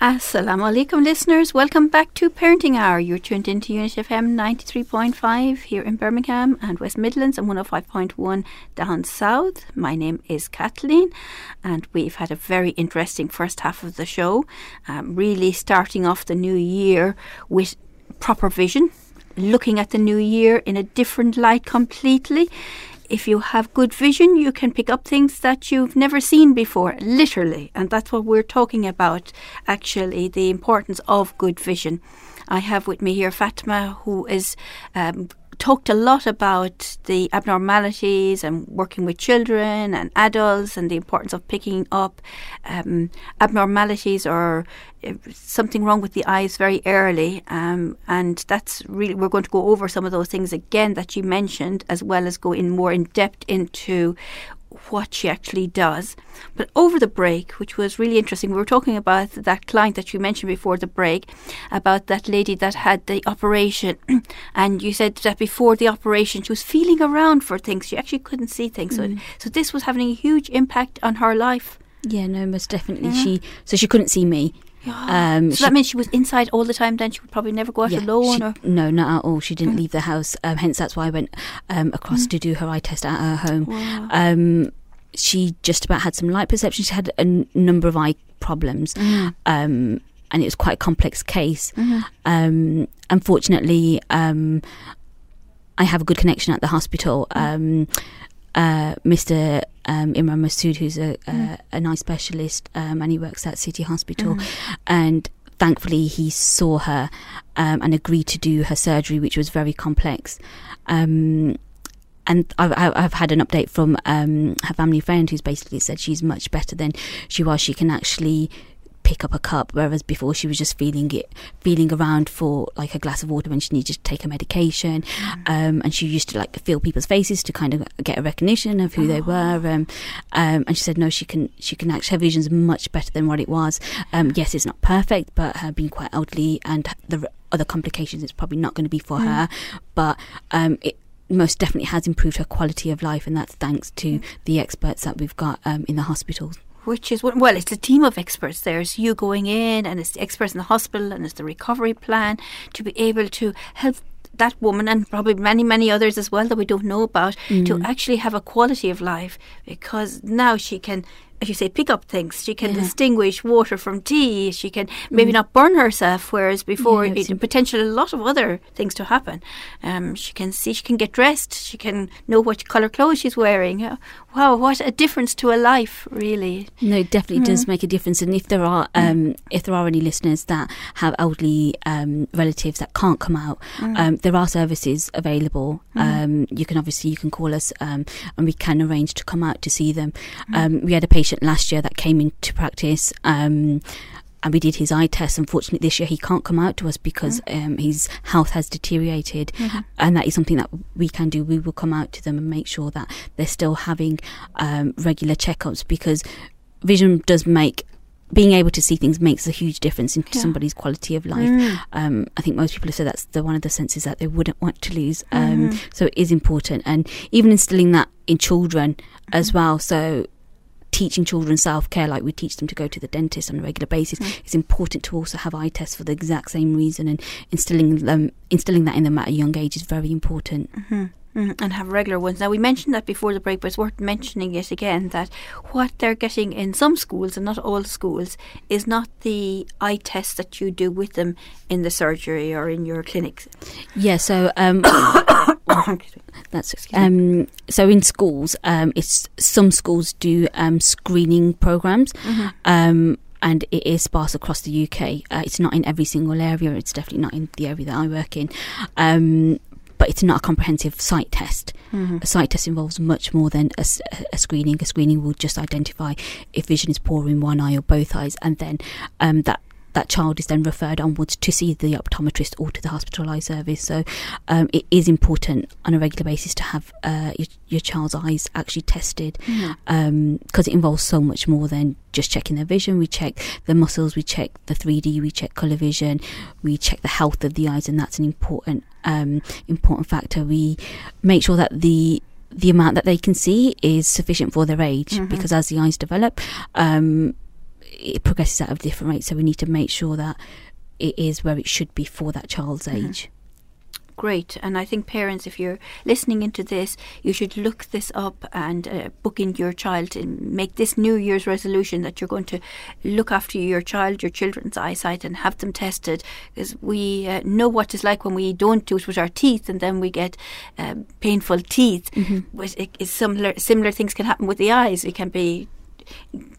Assalamu alaikum, listeners. Welcome back to Parenting Hour. You're tuned into Unity FM 93.5 here in Birmingham and West Midlands and 105.1 down south. My name is Kathleen, and we've had a very interesting first half of the show. Um, really starting off the new year with proper vision, looking at the new year in a different light completely if you have good vision, you can pick up things that you've never seen before, literally. And that's what we're talking about, actually, the importance of good vision. I have with me here Fatima, who is um, talked a lot about the abnormalities and working with children and adults and the importance of picking up um, abnormalities or uh, something wrong with the eyes very early. Um, and that's really, we're going to go over some of those things again that you mentioned, as well as go in more in depth into what she actually does. But over the break, which was really interesting, we were talking about that client that you mentioned before the break, about that lady that had the operation. and you said that before the operation, she was feeling around for things. She actually couldn't see things. Mm. So, so this was having a huge impact on her life. Yeah, no, most definitely. Yeah. She so she couldn't see me. Um, so she, that means she was inside all the time. Then she would probably never go out yeah, alone. She, or? No, not at all. She didn't mm. leave the house. Um, hence, that's why I went um, across mm. to do her eye test at her home. Wow. Um, she just about had some light perception. She had a n- number of eye problems. Mm. Um, and it was quite a complex case. Mm-hmm. Um, unfortunately, I have a good connection at the hospital. Mm uh, Mr. Um, Imran Masood, who's a, mm. an eye specialist, um, and he works at City Hospital, mm. and thankfully he saw her um, and agreed to do her surgery, which was very complex. Um, and I've, I've, had an update from um, her family friend who's basically said she's much better than she was. She can actually pick up a cup, whereas before she was just feeling it, feeling around for like a glass of water when she needed to take her medication, mm. um, and she used to like feel people's faces to kind of get a recognition of who oh. they were. Um, um, and she said no, she can she can actually her vision's much better than what it was. Um, yes, it's not perfect, but her being quite elderly and the other complications, it's probably not going to be for mm. her, but um, it most definitely has improved her quality of life, and that's thanks to mm. the experts that we've got um, in the hospitals which is well, it's a team of experts. There's you going in, and it's the experts in the hospital, and it's the recovery plan to be able to help that woman and probably many many others as well that we don't know about mm. to actually have a quality of life because now she can as you say, pick up things. She can yeah. distinguish water from tea. She can maybe mm. not burn herself, whereas before yeah, it, potentially a lot of other things to happen. Um, she can see, she can get dressed. She can know what colour clothes she's wearing. Uh, wow, what a difference to a life, really. No, it definitely mm. does make a difference. And if there are, mm. um, if there are any listeners that have elderly um, relatives that can't come out, mm. um, there are services available. Mm. Um, you can obviously you can call us, um, and we can arrange to come out to see them. we had a patient patient last year that came into practice. Um, and we did his eye test. Unfortunately, this year he can't come out to us because mm. um, his health has deteriorated, mm-hmm. and that is something that we can do. We will come out to them and make sure that they're still having um, regular checkups because vision does make being able to see things makes a huge difference into yeah. somebody's quality of life. Mm. Um, I think most people have said that's the one of the senses that they wouldn't want to lose. Um, mm. So it is important, and even instilling that in children mm. as well. So teaching children self care, like we teach them to go to the dentist on a regular basis, mm. it's important to also have eye tests for the exact same reason. And instilling them, instilling that in them at a young age is very important. Mm-hmm. Mm, and have regular ones. Now, we mentioned that before the break, but it's worth mentioning it again that what they're getting in some schools, and not all schools, is not the eye test that you do with them in the surgery or in your clinics. Yeah, so. Um, that's um, so in schools, um, it's some schools do um, screening programs. Mm-hmm. Um, and it is sparse across the UK. Uh, it's not in every single area. It's definitely not in the area that I work in. Um, but it's not a comprehensive sight test. Mm-hmm. A sight test involves much more than a, a, screening. A screening will just identify if vision is poor in one eye or both eyes, and then um, that that child is then referred onwards to see the optometrist or to the hospital eye service. So um, it is important on a regular basis to have uh, your, your, child's eyes actually tested because mm-hmm. um, it involves so much more than just checking their vision. We check the muscles, we check the 3D, we check colour vision, we check the health of the eyes, and that's an important um, important factor. We make sure that the the amount that they can see is sufficient for their age mm-hmm. because as the eyes develop, um, it progresses at a different rate. So we need to make sure that it is where it should be for that child's mm-hmm. age great. And I think parents, if you're listening into this, you should look this up and uh, book in your child and make this New Year's resolution that you're going to look after your child, your children's eyesight, and have them tested. Because we uh, know what it's like when we don't do it with our teeth, and then we get uh, painful teeth. Mm-hmm. Similar similar things can happen with the eyes. It can be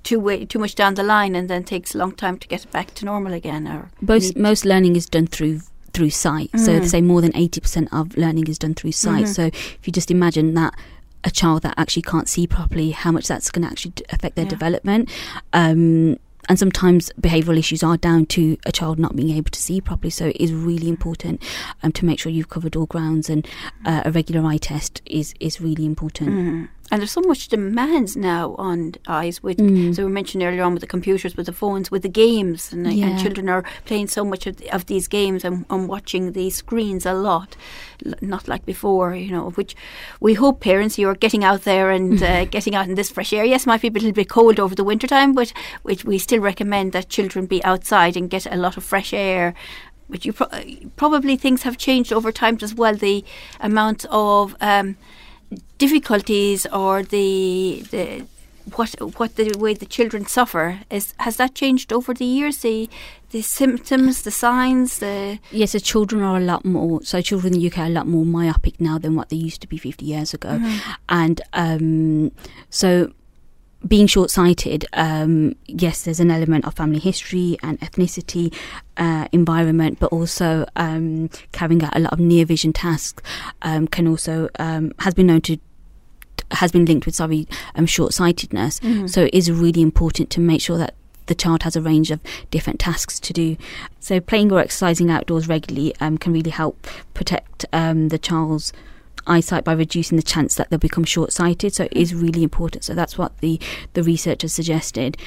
too way, too much down the line and then takes a long time to get back to normal again or most most learning is done through through sight. Mm. So they say more than 80% of learning is done through sight. Mm-hmm. So if you just imagine that a child that actually can't see properly, how much that's going to actually affect their yeah. development. Um, and sometimes behavioural issues are down to a child not being able to see properly. So it is really important um, to make sure you've covered all grounds, and uh, a regular eye test is is really important. Mm-hmm. And there's so much demands now on eyes. With mm. so we mentioned earlier on with the computers, with the phones, with the games, and, yeah. and children are playing so much of, of these games and, and, watching these screens a lot, not like before. You know, which we hope parents you are getting out there and uh, getting out in this fresh air. Yes, it might be a little bit cold over the winter time, but which we still recommend that children be outside and get a lot of fresh air but you pro- probably things have changed over time as well. The amount of um, difficulties or the the what what the way the children suffer is has that changed over the years the the symptoms the signs the yes the children are a lot more so children in the UK are a lot more myopic now than what they used to be 50 years ago mm-hmm. and um, so being short sighted, um, yes, there's an element of family history and ethnicity, uh, environment, but also um, carrying out a lot of near vision tasks um, can also um, has been known to has been linked with sorry um, short sightedness. Mm-hmm. So it is really important to make sure that the child has a range of different tasks to do. So playing or exercising outdoors regularly um, can really help protect the child's eyesight by reducing the chance that they'll become short sighted. So it is really important. So that's what the, the research has suggested.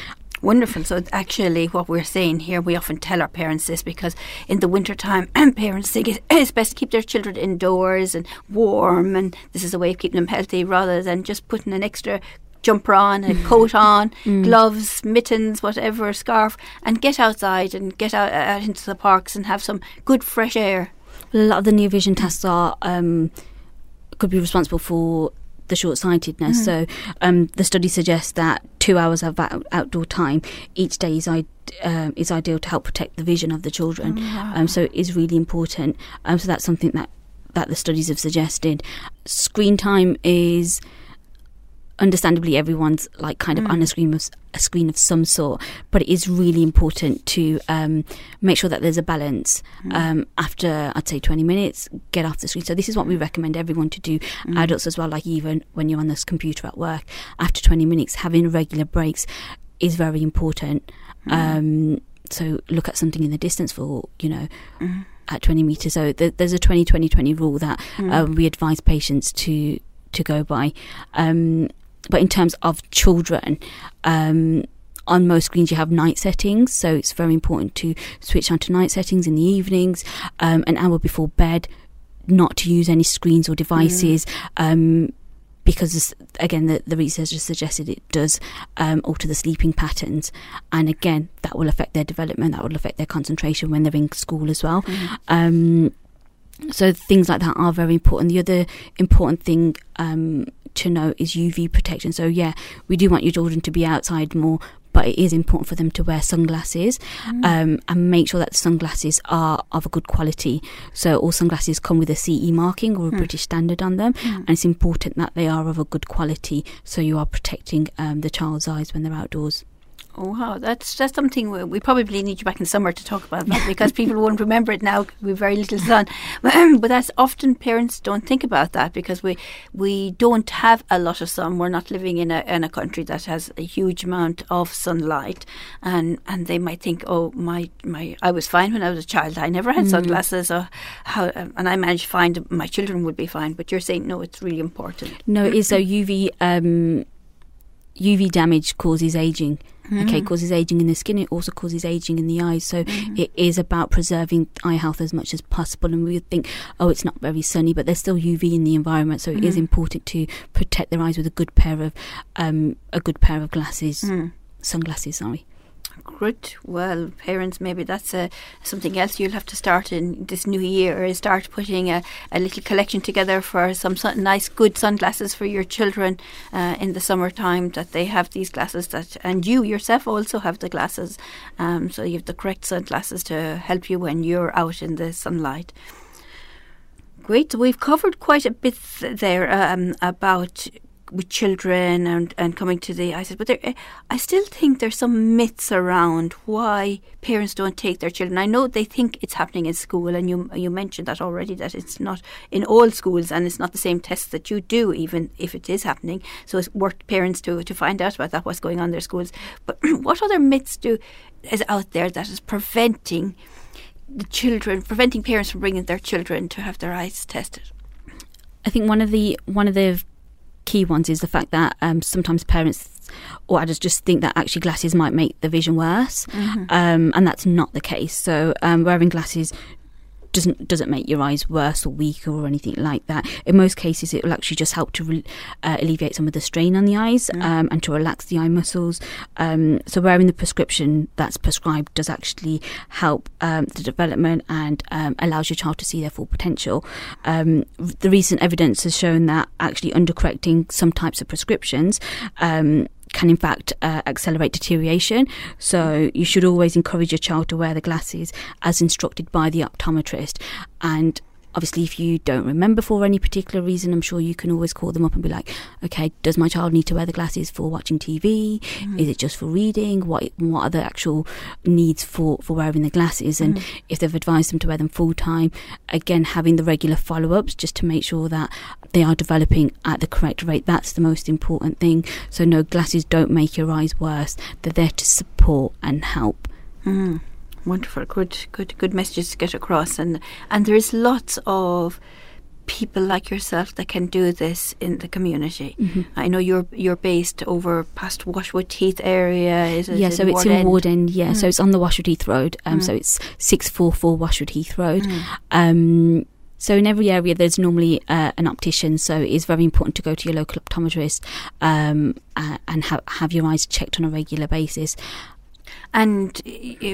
Wonderful. So actually, what we're saying here, we often tell our parents this because in the winter time, parents think it's best to keep their children indoors and warm, and this is a way of keeping them healthy rather than just putting an extra jumper on, a coat on, mm. gloves, mittens, whatever, scarf, and get outside and get out, out, into the parks and have some good fresh air. A lot of the near vision tests are um, could be responsible for the short sightedness. Mm. So um, the study suggests that two hours of out- outdoor time each day is, I- um, is ideal to help protect the vision of the children. Oh, wow. um, so it is really important. Um, so that's something that, that the studies have suggested. Screen time is understandably everyone's like kind of mm. on a screen of a screen of some sort but it is really important to um, make sure that there's a balance mm. um, after i'd say 20 minutes get off the screen so this is what we recommend everyone to do mm. adults as well like even when you're on this computer at work after 20 minutes having regular breaks is very important mm. um, so look at something in the distance for you know mm. at 20 meters so th- there's a 20 20 20 rule that mm. um, we advise patients to to go by. Um, but in terms of children, um, on most screens you have night settings, so it's very important to switch on to night settings in the evenings, um, an hour before bed, not to use any screens or devices. Mm. Um, because again, the, the research has suggested it does um, alter the sleeping patterns, and again, that will affect their development. That will affect their concentration when they're in school as well. Mm. so things like that are very important. The other important thing um, to know is UV protection. So, yeah, we do want your children to be outside more, but it is important for them to wear sunglasses mm. um, and make sure that the sunglasses are of a good quality. So, all sunglasses come with a CE marking or a mm. British standard on them, mm. and it's important that they are of a good quality so you are protecting um, the child's eyes when they're outdoors. Oh wow, that's that's something we, we, probably need you back in summer to talk about that because people won't remember it now with very little sun. but that's often parents don't think about that because we we don't have a lot of sun. We're not living in a in a country that has a huge amount of sunlight, and and they might think, oh my my, I was fine when I was a child. I never had mm. sunglasses, or how, and I managed fine. My children would be fine. But you're saying no, it's really important. No, it is so UV. Um, UV damage causes aging. Mm. Okay, causes aging in the skin. It also causes aging in the eyes. So mm. it is about preserving eye health as much as possible. And we would think, oh, it's not very sunny, but there's still UV in the environment. So mm. it is mm. important to protect their eyes with a good pair of um, a good pair of glasses, mm. sunglasses. Sorry. Good. Well, parents, maybe that's a, something else you'll have to start in this new year. Is start putting a, a little collection together for some nice, good sunglasses for your children uh, in the summertime. That they have these glasses that, and you yourself also have the glasses, um, so you have the correct sunglasses to help you when you're out in the sunlight. Great. So we've covered quite a bit there um, about with children and, and coming to the I said, but there, eh, I still think there's some myths around why parents don't take their children. I know they think it's happening in school, and you you mentioned that already that it's not in all schools, and it's not the same tests that you do, even if it is happening. So it's worth parents to to find out about that, what's going on in their schools. But what other myths do is out there that is preventing the children, preventing parents from bringing their children to have their eyes tested? I think one of the one of the key ones is the fact that um, sometimes parents or adults just think that actually glasses might make the vision worse, mm-hmm. um, and that's not the case. So um, wearing glasses doesn't doesn't make your eyes worse or weaker or anything like that. In most cases, it will actually just help to re- uh, alleviate some of the strain on the eyes mm. um, and to relax the eye muscles. Um, so wearing the prescription that's prescribed does actually help um, the development and um, allows your child to see their full potential. Um, the recent evidence has shown that actually undercorrecting some types of prescriptions um, can in fact uh, accelerate deterioration. So you should always encourage your child to wear the glasses as instructed by the optometrist and Obviously, if you don't remember for any particular reason, I'm sure you can always call them up and be like, okay, does my child need to wear the glasses for watching TV? Mm-hmm. Is it just for reading? What what are the actual needs for, for wearing the glasses? And mm-hmm. if they've advised them to wear them full time, again, having the regular follow ups just to make sure that they are developing at the correct rate. That's the most important thing. So, no, glasses don't make your eyes worse, they're there to support and help. Mm. Wonderful, good, good, good messages to get across, and and there is lots of people like yourself that can do this in the community. Mm-hmm. I know you're you're based over past Washwood Heath area. Is it? Yeah, so it's in Ward End. Yeah, mm. so it's on the Washwood Heath Road. Um, mm. so it's six four four Washwood Heath Road. Mm. Um, so in every area, there's normally uh, an optician. So it's very important to go to your local optometrist um, uh, and ha- have your eyes checked on a regular basis. And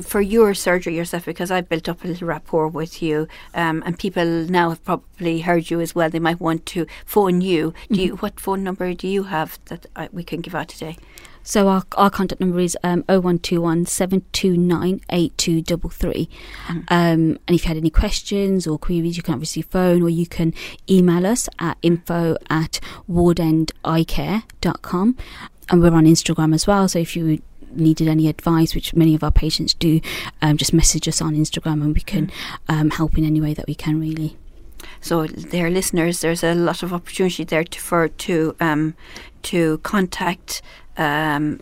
for your surgery yourself, because I've built up a little rapport with you, um, and people now have probably heard you as well. They might want to phone you. Do mm-hmm. you? What phone number do you have that I, we can give out today? So our, our contact number is um, 0121 729 8233. Mm. Um, and if you had any questions or queries, you can obviously phone or you can email us at info at wardendeyecare.com. And we're on Instagram as well. So if you needed any advice, which many of our patients do, um, just message us on Instagram and we can mm. um, help in any way that we can, really. So, dear listeners, there's a lot of opportunity there to, for to um, to contact um,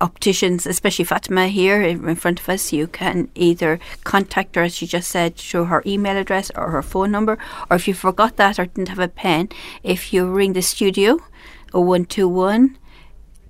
opticians, especially Fatima here in front of us. You can either contact her, as you just said, through her email address or her phone number, or if you forgot that or didn't have a pen, if you ring the studio, 0121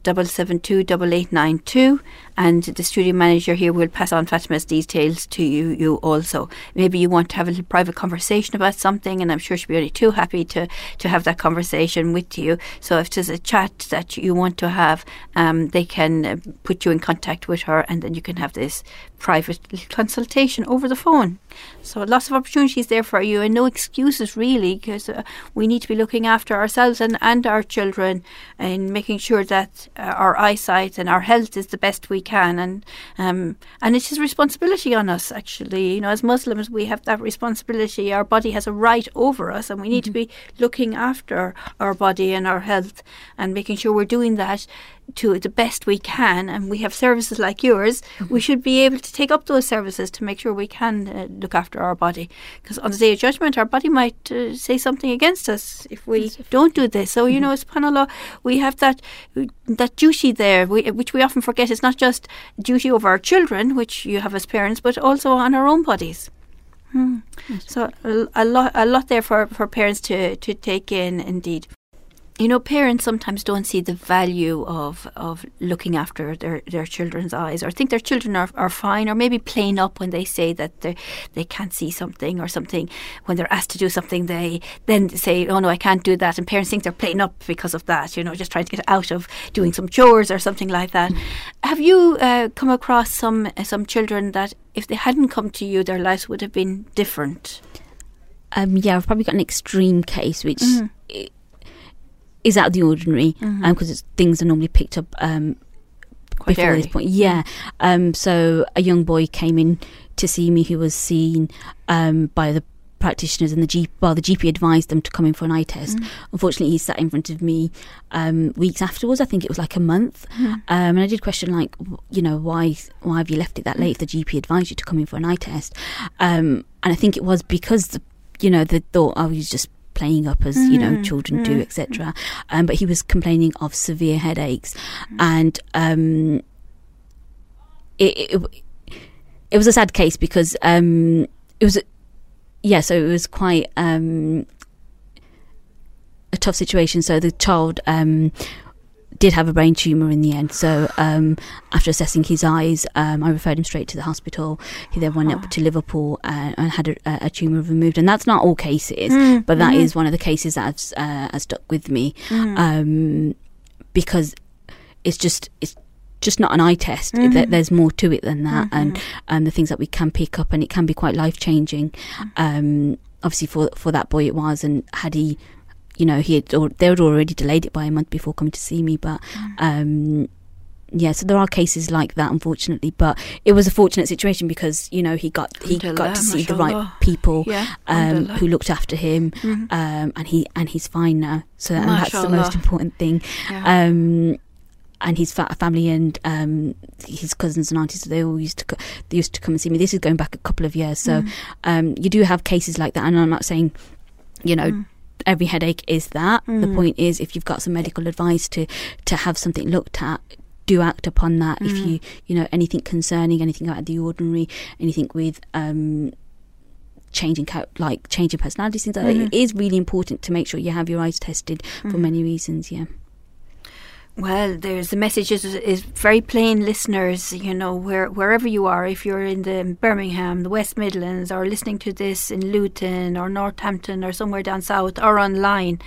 double seven two double eight nine two and the studio manager here will pass on Fatima's details to you. You also maybe you want to have a little private conversation about something, and I'm sure she'll be only too happy to to have that conversation with you. So if there's a chat that you want to have, um, they can uh, put you in contact with her, and then you can have this private consultation over the phone. So lots of opportunities there for you, and no excuses really, because uh, we need to be looking after ourselves and, and our children, and making sure that uh, our eyesight and our health is the best we can, and um, and it is responsibility on us actually. You know, as Muslims, we have that responsibility. Our body has a right over us, and we need mm-hmm. to be looking after our body and our health, and making sure we're doing that to the best we can, and we have services like yours, mm-hmm. we should be able to take up those services to make sure we can uh, look after our body. Because on the day of judgment, our body might uh, say something against us if we don't do this. So, mm-hmm. you know, as subhanAllah, we have that that duty there, we, which we often forget. It's not just duty over our children, which you have as parents, but also on our own bodies. Hmm. So a, a lot, a lot there for, for parents to, to take in, indeed. You know, parents sometimes don't see the value of, of looking after their, their children's eyes or think their children are, are fine or maybe playing up when they say that they they can't see something or something. When they're asked to do something, they then say, oh no, I can't do that. And parents think they're playing up because of that, you know, just trying to get out of doing some chores or something like that. Mm. Have you uh, come across some, uh, some children that if they hadn't come to you, their lives would have been different? Um, yeah, I've probably got an extreme case, which mm is out of the ordinary because mm-hmm. um, things are normally picked up um, before early. this point. Yeah. Um, so a young boy came in to see me who was seen um, by the practitioners and the GP, well, the GP advised them to come in for an eye test. Mm. Unfortunately, he sat in front of me um, weeks afterwards. I think it was like a month, mm. um, and I did question like, you know, why why have you left it that late? If the GP advised you to come in for an eye test, um, and I think it was because the, you know the thought I was just playing up as you know mm, children mm, do etc um, but he was complaining of severe headaches. Mm. and um, it, it, it was a sad case because um, it was yeah so it was quite um, a tough situation. So the child um, did have a brain tumor in the end. So um, after assessing his eyes, um, I referred him straight to the hospital. He then went up to Liverpool and, and had a, a, tumor removed. And that's not all cases, mm. but that mm. is one of the cases that has, uh, has stuck with me mm. um, because it's just it's just not an eye test. Mm-hmm. There's more to it than that, mm-hmm. and um, the things that we can pick up, and it can be quite life changing. Mm. Um, obviously, for for that boy, it was, and had he you know, he had, or they had already delayed it by a month before coming to see me. But mm. um, yeah, so there are cases like that, unfortunately. But it was a fortunate situation because you know he got he got to see the right people yeah, um, who looked after him, mm-hmm. um, and he and he's fine now. So and that's the most important thing. Yeah. Um, and his family and um, his cousins and aunties, they all used to co- they used to come and see me. This is going back a couple of years, so mm. um, you do have cases like that. And I'm not saying, you know, mm every headache is that. Mm. The point is, if you've got some medical advice to to have something looked at, do act upon that. Mm. If you you know anything concerning, anything out of the ordinary, anything with um, changing like changing personalities, things like mm-hmm. that, it is really important to make sure you have your eyes tested mm. for many reasons. Yeah. Well, there's the message is, is very plain, listeners. You know, where wherever you are, if you're in the Birmingham, the West Midlands, or listening to this in Luton or Northampton or somewhere down south or online,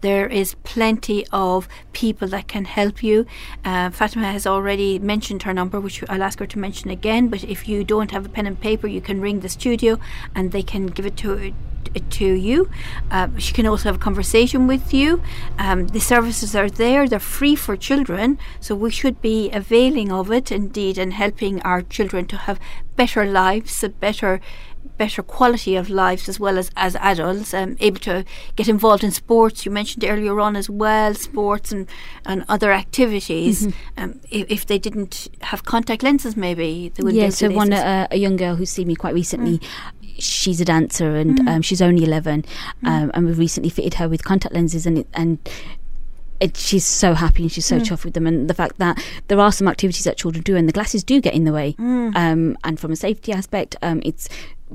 there is plenty of people that can help you. Uh, Fatima has already mentioned her number, which I'll ask her to mention again. But if you don't have a pen and paper, you can ring the studio and they can give it to to you. Uh, she can also have a conversation with you. Um, the services are there, they're free for children, so we should be availing of it indeed and helping our children to have better lives, a better better quality of lives as well as as adults um, able to get involved in sports you mentioned earlier on as well sports and, and other activities mm-hmm. um, if, if, they didn't have contact lenses maybe they would yeah so one uh, a young girl who's seen me quite recently mm she's a dancer and mm. um, she's only 11 mm. um, and we've recently fitted her with contact lenses and it, and it, she's so happy and she's so mm. chuffed with them and the fact that there are some activities that children do and the glasses do get in the way mm. um, and from a safety aspect um, it's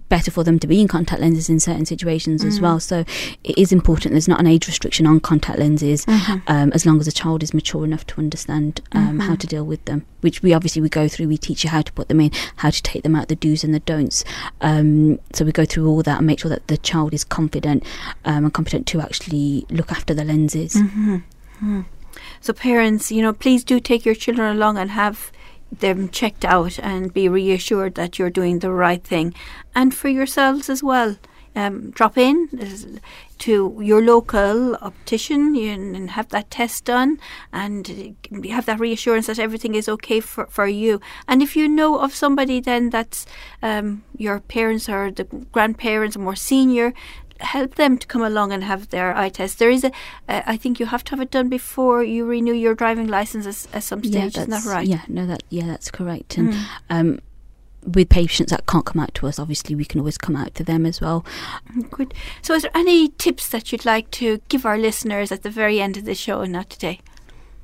better for them to be in contact lenses in certain situations mm. as well. So it is important. There's not an age restriction on contact lenses mm-hmm. um, as long as a child is mature enough to understand um, mm-hmm. how to deal with them. Which we obviously we go through. We teach you how to put them in, how to take them out, the do's and the don'ts. Um, so we go through all that and make sure that the child is confident um, and competent to actually look after the lenses. Mm-hmm. mm-hmm. So parents, you know, please do take your children along and have them checked out and be reassured that you're doing the right thing. And for yourselves as well. Um, drop in to your local optician and have that test done and have that reassurance that everything is okay for, for you. And if you know of somebody then that's um, your parents or the grandparents or more senior, help them to come along and have their eye test. There is a, uh, I think you have to have it done before you renew your driving license at, some stage. Yeah, Isn't that right? Yeah, no, that yeah, that's correct. And mm. um, with patients that can't come out to us, obviously we can always come out to them as well. Good. So, is there any tips that you'd like to give our listeners at the very end of the show, and not today?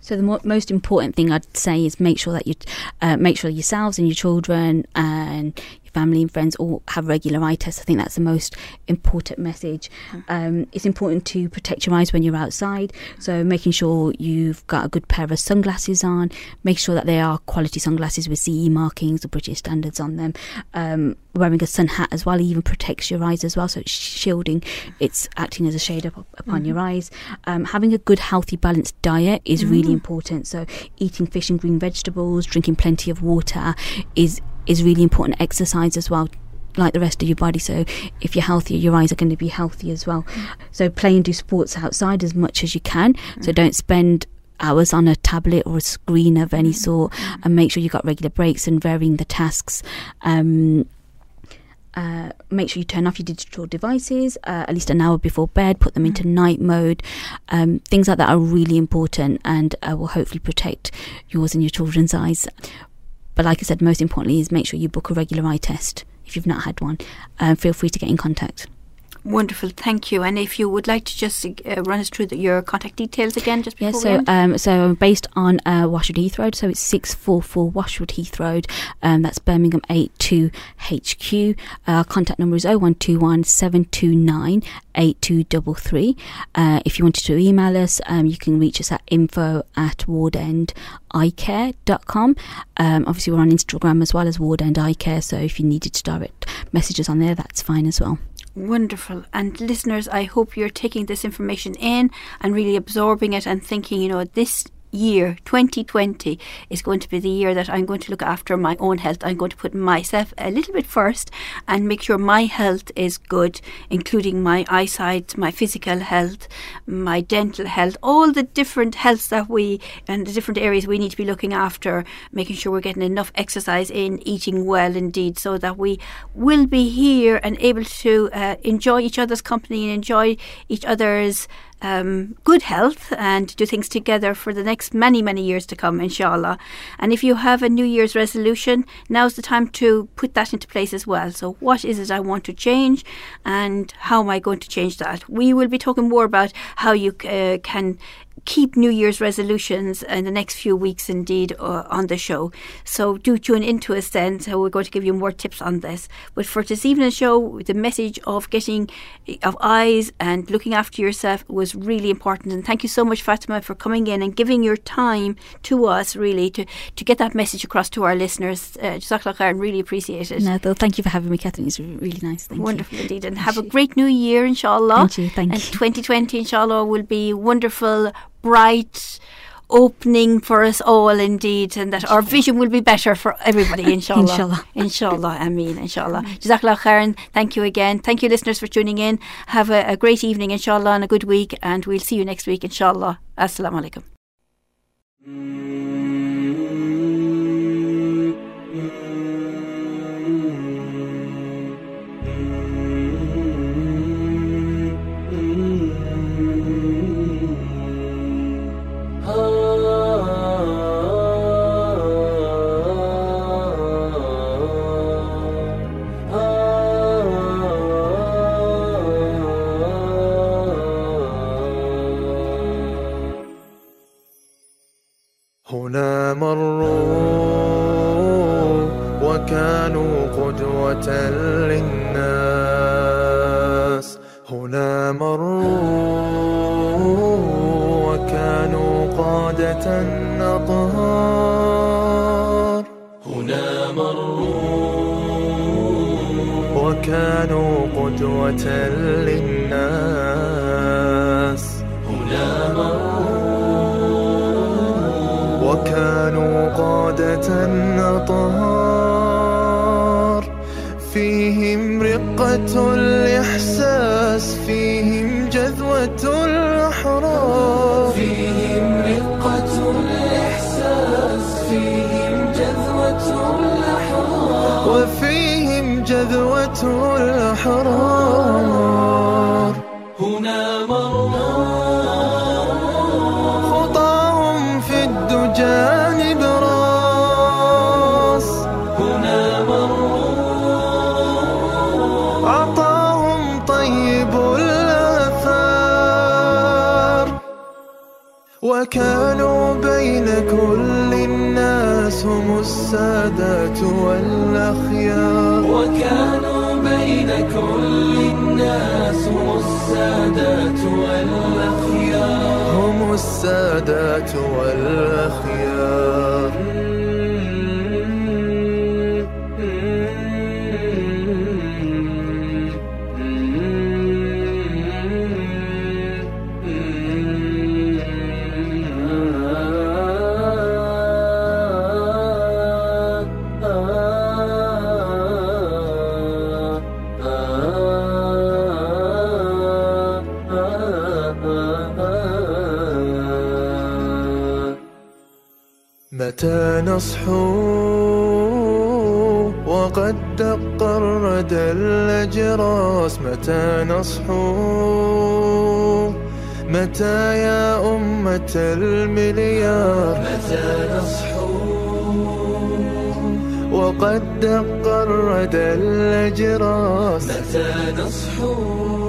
So the mo- most important thing I'd say is make sure that you uh, make sure yourselves and your children and family and friends all have regular eye tests. I think that's the most important message. Mm. Um, it's important to protect your eyes when you're outside. So making sure you've got a good pair of sunglasses on, make sure that they are quality sunglasses with CE markings or British standards on them. Um, wearing a sun hat as well even protects your eyes as well. So it's shielding, it's acting as a shade up, upon mm-hmm. your eyes. Um, having a good, healthy, balanced diet is mm. really important. So eating fish and green vegetables, drinking plenty of water is is really important. Exercise as well like the rest of your body. So if you're healthier, your eyes are going to be healthy as well. Mm. So play and do sports outside as much as you can. Mm. So don't spend hours on a tablet or a screen of any mm. sort, and make sure you got regular breaks and varying the tasks. Um, uh, make sure you turn off your digital devices uh, at least an hour before bed, put them into mm. night mode. Um, things like that are really important and uh, will hopefully protect yours and your children's eyes. But like I said, most importantly is make sure you book a regular eye test if you've not had one. Uh, feel free to get in contact. Wonderful, thank you. And if you would like to just uh, run us through the, your contact details again, just yeah. So, um, so based on uh, Washwood Heath Road, so it's six four four Washwood Heath Road. Um, that's Birmingham eight two HQ. Uh, contact number is 0121 729 8233. Uh, if you wanted to email us, um, you can reach us at info at wardendeyecare.com. Um, obviously, we're on Instagram as well as Ward End Eye Care, so if you needed to direct messages on there, that's fine as well. Wonderful. And listeners, I hope you're taking this information in and really absorbing it and thinking, you know, this year 2020 is going to be the year that I'm going to look after my own health. I'm going to put myself a little bit first and make sure my health is good, including my eyesight, my physical health, my dental health, all the different healths that we and the different areas we need to be looking after, making sure we're getting enough exercise in, eating well indeed, so that we will be here and able to uh, enjoy each other's company and enjoy each other's um, good health and do things together for the next many, many years to come, inshallah. And if you have a New Year's resolution, now's the time to put that into place as well. So, what is it I want to change and how am I going to change that? We will be talking more about how you uh, can keep New Year's resolutions in the next few weeks, indeed, uh, on the show. So do tune into us then. So we're going to give you more tips on this. But for this evening's show, the message of getting of eyes and looking after yourself was really important. And thank you so much, Fatima, for coming in and giving your time to us, really, to, to get that message across to our listeners. Uh, and really appreciate it. No, thank you for having me, Catherine. It's really nice. Thank Wonderful you. indeed. And have a great new year, inshallah. Thank you. Thank and you. 2020, inshallah, will be wonderful bright opening for us all indeed and that our vision will be better for everybody inshallah. Inshallah. Inshallah ameen inshallah. Jazakallah khairan. Thank you again. Thank you listeners for tuning in. Have a, a great evening inshallah and a good week and we'll see you next week inshallah. Assalamu alaikum الأحرار هنا مروا خطاهم في الدجال وكانوا بين كل الناس هم السادات والأخيار. وكانوا بين كل الناس هم السادات والأخيار. هم السادات والأخيار. نصحو وقد الردى الأجراس متى نصحو متى يا أمة المليار؟ متى نصحو وقد الردى الأجراس متى نصحو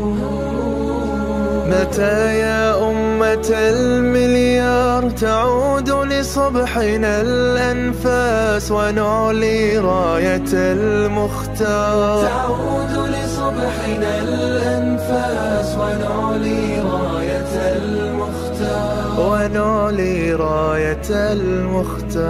متى يا أمة المليار تعود لصبحنا الأنفاس ونعلي راية المختار؟ تعود لصبحنا الأنفاس ونعلي راية المختار. ونعلي راية المختار.